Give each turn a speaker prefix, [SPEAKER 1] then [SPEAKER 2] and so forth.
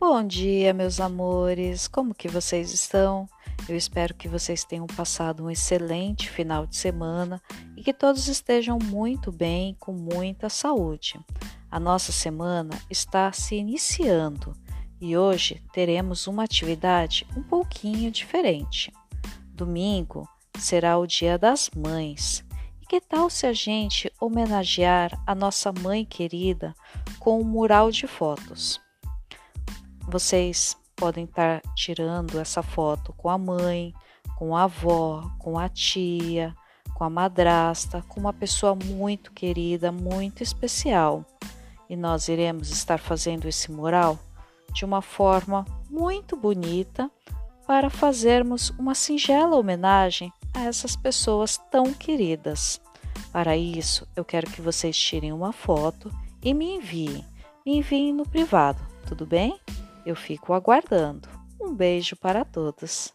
[SPEAKER 1] Bom dia, meus amores. Como que vocês estão? Eu espero que vocês tenham passado um excelente final de semana e que todos estejam muito bem, com muita saúde. A nossa semana está se iniciando e hoje teremos uma atividade um pouquinho diferente. Domingo será o Dia das Mães. E que tal se a gente homenagear a nossa mãe querida com um mural de fotos? Vocês podem estar tirando essa foto com a mãe, com a avó, com a tia, com a madrasta, com uma pessoa muito querida, muito especial. E nós iremos estar fazendo esse mural de uma forma muito bonita para fazermos uma singela homenagem a essas pessoas tão queridas. Para isso, eu quero que vocês tirem uma foto e me enviem. Me enviem no privado, tudo bem? Eu fico aguardando. Um beijo para todos.